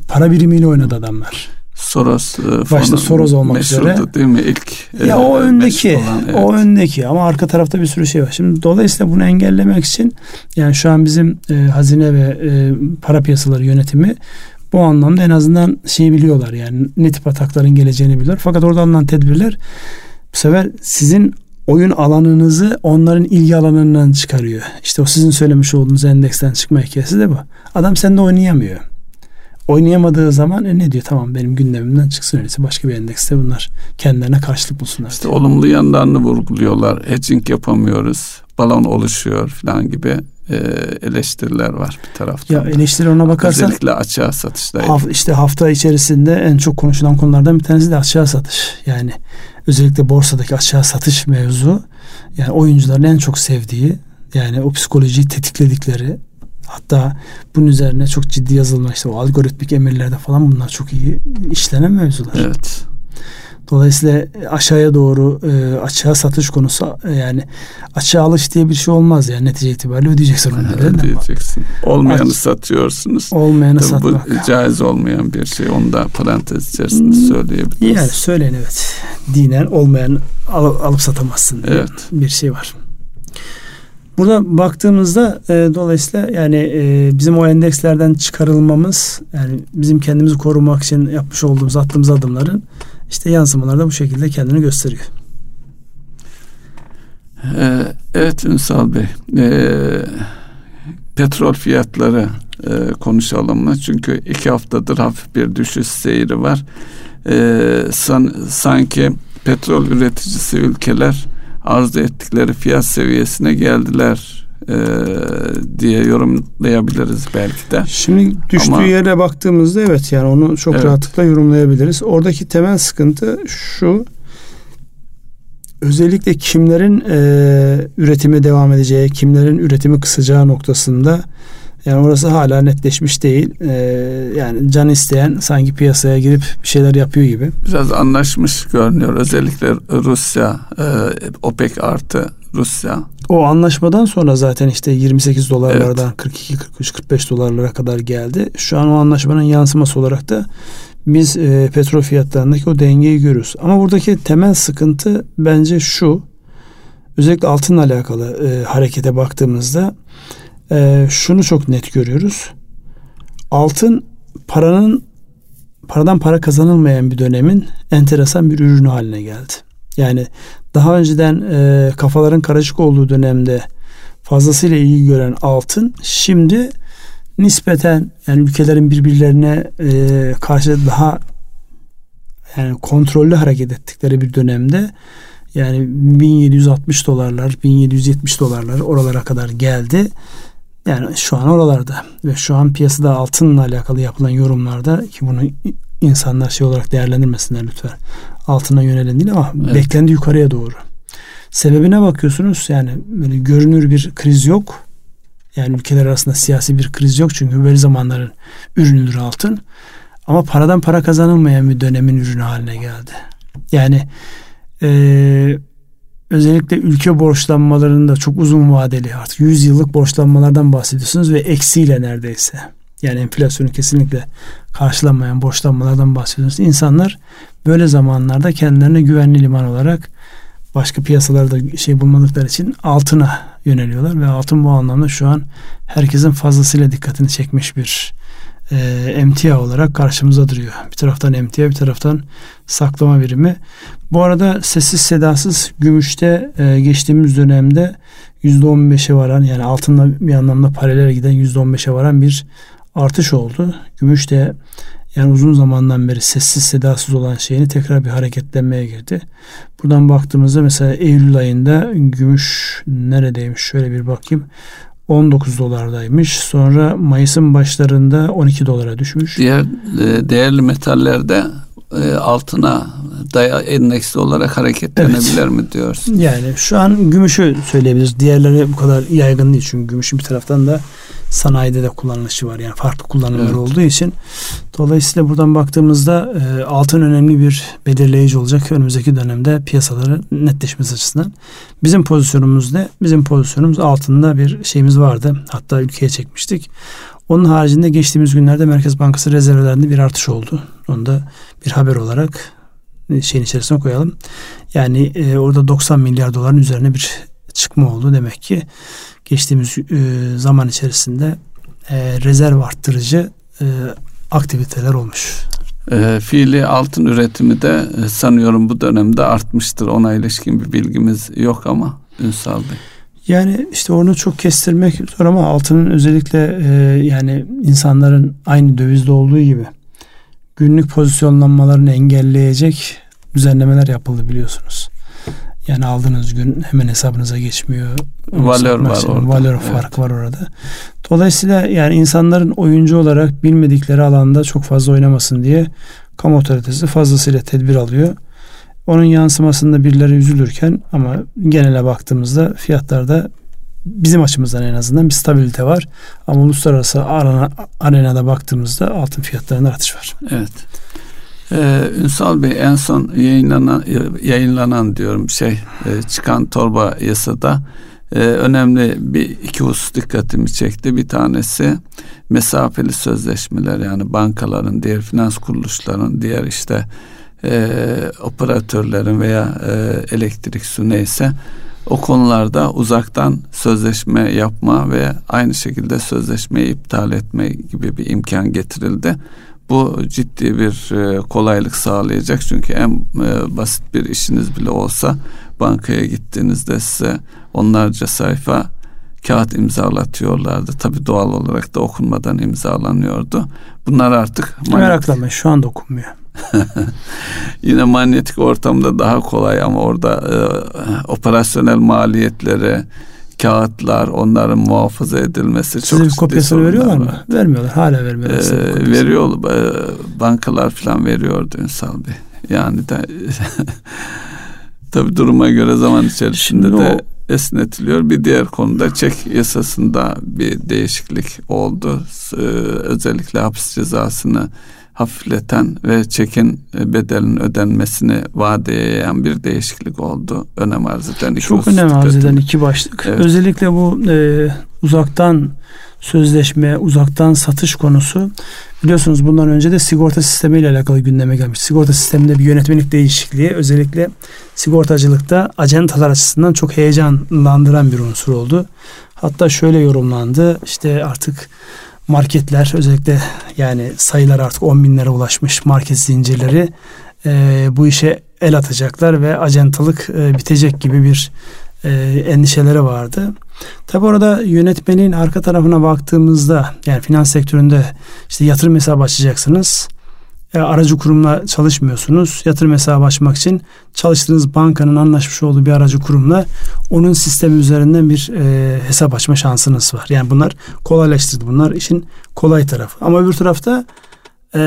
para birimiyle oynadı adamlar. Soros e, başta Soros olmak üzere değil mi ilk ya e, o öndeki olan, evet. o öndeki ama arka tarafta bir sürü şey var. Şimdi dolayısıyla bunu engellemek için yani şu an bizim e, hazine ve e, para piyasaları yönetimi bu anlamda en azından şeyi biliyorlar yani ne tip atakların geleceğini biliyorlar. Fakat orada alınan tedbirler bu sefer sizin oyun alanınızı onların ilgi alanından çıkarıyor. İşte o sizin söylemiş olduğunuz endeksten çıkma hikayesi de bu. Adam sende oynayamıyor. Oynayamadığı zaman e ne diyor? Tamam benim gündemimden çıksın öyleyse başka bir endekste bunlar kendilerine karşılık bulsunlar. İşte diyor. olumlu yanlarını vurguluyorlar. Hedging yapamıyoruz. Balon oluşuyor falan gibi e, eleştiriler var bir taraftan. Ya eleştiri ona bakarsan özellikle açığa satışta. Haf, işte hafta içerisinde en çok konuşulan konulardan bir tanesi de açığa satış. Yani özellikle borsadaki açığa satış mevzu yani oyuncuların en çok sevdiği yani o psikolojiyi tetikledikleri hatta bunun üzerine çok ciddi yazılma işte o algoritmik emirlerde falan bunlar çok iyi işlenen mevzular. Evet. Dolayısıyla aşağıya doğru e, açığa satış konusu e, yani açığa alış diye bir şey olmaz yani netice itibariyle ödeyeceksin onu. Evet, ödeyeceksin. Olmayanı Aç, satıyorsunuz. Olmayanı Tabii satmak. Bu caiz olmayan bir şey. Onu da parantez içerisinde hmm, söyleyebiliriz. Yani söyleyin evet. Dinen olmayan al, alıp satamazsın evet. bir şey var. Burada baktığımızda e, dolayısıyla yani e, bizim o endekslerden çıkarılmamız yani bizim kendimizi korumak için yapmış olduğumuz attığımız adımların işte yansımalarda bu şekilde kendini gösteriyor. Ee, evet Ünsal Bey. Ee, petrol fiyatları e, konuşalım mı? Çünkü iki haftadır hafif bir düşüş seyri var. Ee, san, sanki petrol üreticisi ülkeler arzu ettikleri fiyat seviyesine geldiler e, diye yorumlayabiliriz belki de. Şimdi düştüğü Ama, yere baktığımızda evet yani onu çok evet. rahatlıkla yorumlayabiliriz. Oradaki temel sıkıntı şu özellikle kimlerin e, üretimi devam edeceği, kimlerin üretimi kısacağı noktasında yani orası hala netleşmiş değil. Ee, yani can isteyen sanki piyasaya girip bir şeyler yapıyor gibi. Biraz anlaşmış görünüyor. Özellikle Rusya, e, OPEC artı Rusya. O anlaşmadan sonra zaten işte 28 dolarlardan evet. 42, 43, 45 dolarlara kadar geldi. Şu an o anlaşmanın yansıması olarak da biz e, petrol fiyatlarındaki o dengeyi görüyoruz. Ama buradaki temel sıkıntı bence şu. Özellikle altınla alakalı e, harekete baktığımızda e, şunu çok net görüyoruz. Altın paranın paradan para kazanılmayan bir dönemin enteresan bir ürünü haline geldi. Yani daha önceden e, kafaların karışık olduğu dönemde fazlasıyla ilgi gören altın şimdi nispeten yani ülkelerin birbirlerine e, karşı daha yani kontrollü hareket ettikleri bir dönemde yani 1760 dolarlar 1770 dolarlar oralara kadar geldi. Yani şu an oralarda ve şu an piyasada altınla alakalı yapılan yorumlarda ki bunu insanlar şey olarak değerlendirmesinler lütfen. Altına yönelen değil ama evet. beklendi yukarıya doğru. Sebebine bakıyorsunuz yani böyle görünür bir kriz yok. Yani ülkeler arasında siyasi bir kriz yok çünkü böyle zamanların ürünüdür altın. Ama paradan para kazanılmayan bir dönemin ürünü haline geldi. Yani e, özellikle ülke borçlanmalarında çok uzun vadeli artık 100 yıllık borçlanmalardan bahsediyorsunuz ve eksiyle neredeyse. Yani enflasyonu kesinlikle karşılamayan borçlanmalardan bahsediyorsunuz. İnsanlar böyle zamanlarda kendilerine güvenli liman olarak başka piyasalarda şey bulmadıkları için altına yöneliyorlar ve altın bu anlamda şu an herkesin fazlasıyla dikkatini çekmiş bir e, emtia olarak karşımıza duruyor. Bir taraftan emtia bir taraftan saklama birimi. Bu arada sessiz sedasız gümüşte e, geçtiğimiz dönemde %15'e varan yani altında bir anlamda paralel giden %15'e varan bir artış oldu. Gümüş de yani uzun zamandan beri sessiz sedasız olan şeyini tekrar bir hareketlenmeye girdi. Buradan baktığımızda mesela Eylül ayında gümüş neredeymiş şöyle bir bakayım. 19 dolardaymış. Sonra Mayıs'ın başlarında 12 dolara düşmüş. Diğer e, değerli metallerde e, altına daya endeksli olarak hareketlenebilir evet. mi diyorsun? Yani şu an gümüşü söyleyebiliriz. Diğerleri bu kadar yaygın değil çünkü gümüşün bir taraftan da sanayide de kullanılışı var. Yani farklı kullanımları evet. olduğu için. Dolayısıyla buradan baktığımızda e, altın önemli bir belirleyici olacak önümüzdeki dönemde piyasaları netleşmesi açısından. Bizim pozisyonumuz ne? Bizim pozisyonumuz altında bir şeyimiz vardı. Hatta ülkeye çekmiştik. Onun haricinde geçtiğimiz günlerde Merkez Bankası rezervlerinde bir artış oldu. Onu da bir haber olarak e, şeyin içerisine koyalım. Yani e, orada 90 milyar doların üzerine bir çıkma oldu. Demek ki geçtiğimiz e, zaman içerisinde e, rezerv arttırıcı e, aktiviteler olmuş. E, fiili altın üretimi de e, sanıyorum bu dönemde artmıştır. Ona ilişkin bir bilgimiz yok ama Ünsal Bey. Yani işte onu çok kestirmek zor ama altının özellikle e, yani insanların aynı dövizde olduğu gibi günlük pozisyonlanmalarını engelleyecek düzenlemeler yapıldı biliyorsunuz. Yani aldığınız gün hemen hesabınıza geçmiyor. Valör var orada. Valör evet. var orada. Dolayısıyla yani insanların oyuncu olarak bilmedikleri alanda çok fazla oynamasın diye kamu otoritesi fazlasıyla tedbir alıyor. Onun yansımasında birileri üzülürken ama genele baktığımızda fiyatlarda bizim açımızdan en azından bir stabilite var. Ama uluslararası arena, arenada baktığımızda altın fiyatlarında artış var. Evet. Ee, Ünsal Bey en son yayınlanan yayınlanan diyorum şey e, çıkan torba yasada e, önemli bir iki husus dikkatimi çekti. Bir tanesi mesafeli sözleşmeler yani bankaların, diğer finans kuruluşların, diğer işte e, operatörlerin veya e, elektrik su neyse o konularda uzaktan sözleşme yapma ve aynı şekilde sözleşmeyi iptal etme gibi bir imkan getirildi. Bu ciddi bir e, kolaylık sağlayacak çünkü en e, basit bir işiniz bile olsa bankaya gittiğinizde size onlarca sayfa kağıt imzalatıyorlardı. Tabi doğal olarak da okunmadan imzalanıyordu. Bunlar artık meraklama şu anda okunmuyor. (laughs) Yine manyetik ortamda daha kolay ama orada e, operasyonel maliyetleri, kağıtlar, onların muhafaza edilmesi Size çok bir kopyasını veriyorlar mı? Var. Vermiyorlar. Hala vermiyorlar. Ee, veriyor, e, bankalar falan veriyordu Ünsal Bey. Yani de (laughs) tabi duruma göre zaman içerisinde Şimdi de o... esnetiliyor. Bir diğer konuda çek yasasında bir değişiklik oldu. Ee, özellikle hapis cezasını hafifleten ve çekin bedelin ödenmesini vadeye bir değişiklik oldu. Önem arz eden iki Çok önem arz eden iki başlık. Evet. Özellikle bu e, uzaktan sözleşme, uzaktan satış konusu biliyorsunuz bundan önce de sigorta sistemiyle alakalı gündeme gelmiş. Sigorta sisteminde bir yönetmelik değişikliği özellikle sigortacılıkta acentalar açısından çok heyecanlandıran bir unsur oldu. Hatta şöyle yorumlandı. İşte artık marketler özellikle yani sayılar artık 10 binlere ulaşmış market zincirleri e, bu işe el atacaklar ve acentalık e, bitecek gibi bir e, endişeleri vardı. Tabi orada yönetmenin arka tarafına baktığımızda yani finans sektöründe işte yatırım hesabı açacaksınız e, aracı kurumla çalışmıyorsunuz. Yatırım hesabı açmak için çalıştığınız bankanın anlaşmış olduğu bir aracı kurumla onun sistemi üzerinden bir e, hesap açma şansınız var. Yani bunlar kolaylaştırdı. Bunlar işin kolay tarafı. Ama öbür tarafta e,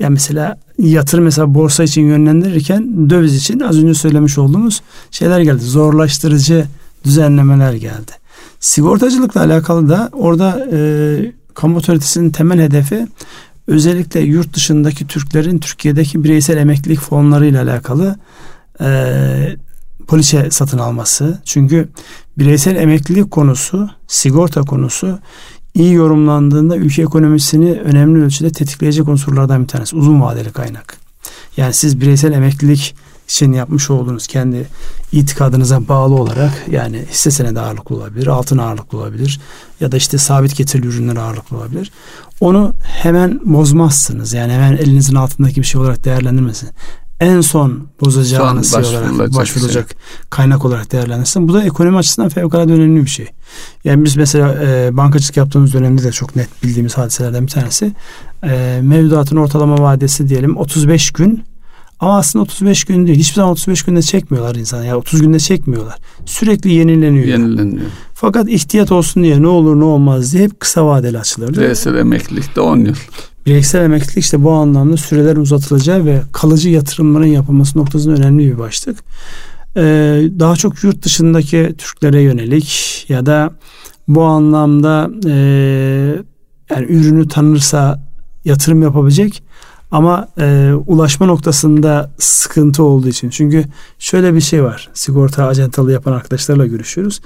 yani mesela yatırım hesabı borsa için yönlendirirken döviz için az önce söylemiş olduğumuz şeyler geldi. Zorlaştırıcı düzenlemeler geldi. Sigortacılıkla alakalı da orada e, kamu otoritesinin temel hedefi özellikle yurt dışındaki Türklerin Türkiye'deki bireysel emeklilik fonlarıyla alakalı e, poliçe satın alması. Çünkü bireysel emeklilik konusu, sigorta konusu iyi yorumlandığında ülke ekonomisini önemli ölçüde tetikleyecek unsurlardan bir tanesi. Uzun vadeli kaynak. Yani siz bireysel emeklilik için yapmış olduğunuz kendi itikadınıza bağlı olarak yani hisse senedi ağırlıklı olabilir, altın ağırlıklı olabilir ya da işte sabit getirili ürünler ağırlıklı olabilir. Onu hemen bozmazsınız. Yani hemen elinizin altındaki bir şey olarak değerlendirmesin. En son bozacağınız Son şey olarak başvurulacak başvurulacak kaynak olarak değerlendirsin. Bu da ekonomi açısından fevkalade önemli bir şey. Yani biz mesela e, bankacılık yaptığımız dönemde de çok net bildiğimiz hadiselerden bir tanesi. E, mevduatın ortalama vadesi diyelim 35 gün ama aslında 35 gün değil. Hiçbir zaman 35 günde çekmiyorlar insan. Yani 30 günde çekmiyorlar. Sürekli yenileniyor. Yenileniyor. Fakat ihtiyat olsun diye ne olur ne olmaz diye hep kısa vadeli açılır. Bireysel emeklilikte 10 yıl. Bireysel emeklilik işte bu anlamda süreler uzatılacağı ve kalıcı yatırımların yapılması noktasında önemli bir başlık. Ee, daha çok yurt dışındaki Türklere yönelik ya da bu anlamda e, yani ürünü tanırsa yatırım yapabilecek ama e, ulaşma noktasında sıkıntı olduğu için. Çünkü şöyle bir şey var. Sigorta acentalı yapan arkadaşlarla görüşüyoruz.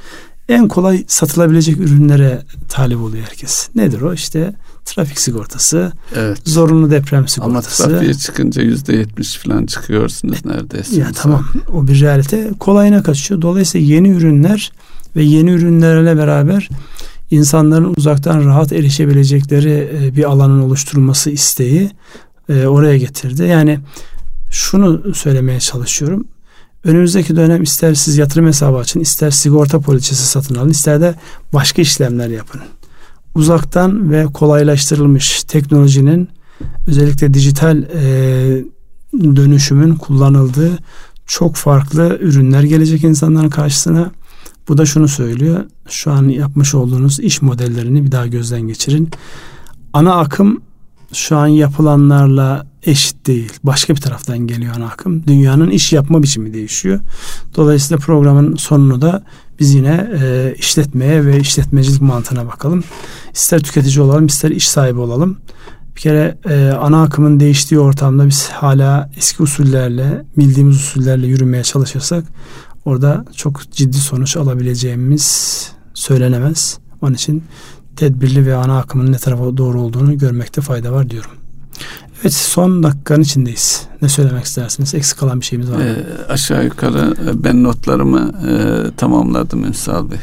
En kolay satılabilecek ürünlere talip oluyor herkes. Nedir o? İşte trafik sigortası, Evet. zorunlu deprem Ama sigortası. trafiğe çıkınca yüzde yetmiş falan çıkıyorsunuz neredeyse. Ya tamam o bir realite kolayına kaçıyor. Dolayısıyla yeni ürünler ve yeni ürünlerle beraber insanların uzaktan rahat erişebilecekleri e, bir alanın oluşturulması isteği e, oraya getirdi. Yani şunu söylemeye çalışıyorum. Önümüzdeki dönem ister siz yatırım hesabı açın, ister sigorta poliçesi satın alın, ister de başka işlemler yapın. Uzaktan ve kolaylaştırılmış teknolojinin özellikle dijital e, dönüşümün kullanıldığı çok farklı ürünler gelecek insanların karşısına. Bu da şunu söylüyor. Şu an yapmış olduğunuz iş modellerini bir daha gözden geçirin. Ana akım şu an yapılanlarla eşit değil. Başka bir taraftan geliyor ana akım. Dünyanın iş yapma biçimi değişiyor. Dolayısıyla programın sonunu da biz yine e, işletmeye ve işletmecilik mantığına bakalım. İster tüketici olalım, ister iş sahibi olalım. Bir kere e, ana akımın değiştiği ortamda biz hala eski usullerle, bildiğimiz usullerle yürümeye çalışırsak orada çok ciddi sonuç alabileceğimiz söylenemez. Onun için tedbirli ve ana akımın ne tarafa doğru olduğunu görmekte fayda var diyorum. Evet son dakikanın içindeyiz. Ne söylemek istersiniz? Eksik kalan bir şeyimiz var mı? Ee, aşağı yukarı e, ben notlarımı e, tamamladım Ünsal Bey.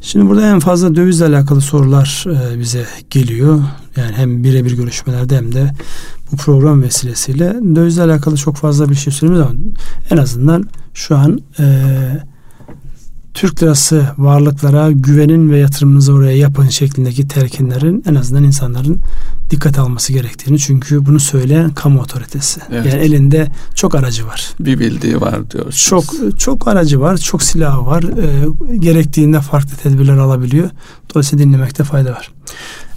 Şimdi burada en fazla dövizle alakalı sorular e, bize geliyor. Yani hem birebir görüşmelerde hem de bu program vesilesiyle dövizle alakalı çok fazla bir şey söylemiyoruz ama en azından şu an e, Türk lirası varlıklara güvenin ve yatırımınızı oraya yapın şeklindeki telkinlerin en azından insanların dikkat alması gerektiğini çünkü bunu söyleyen kamu otoritesi. Evet. Yani elinde çok aracı var. Bir bildiği var diyorsunuz. Çok çok aracı var, çok silahı var. E, gerektiğinde farklı tedbirler alabiliyor. Dolayısıyla dinlemekte fayda var.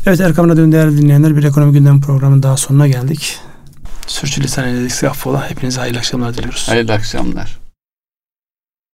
Evet Erkam Radyo'nun değerli dinleyenler bir ekonomi gündemi programının daha sonuna geldik. Sürçülisan eyledik affola. Hepinize hayırlı akşamlar diliyoruz. Hayırlı akşamlar.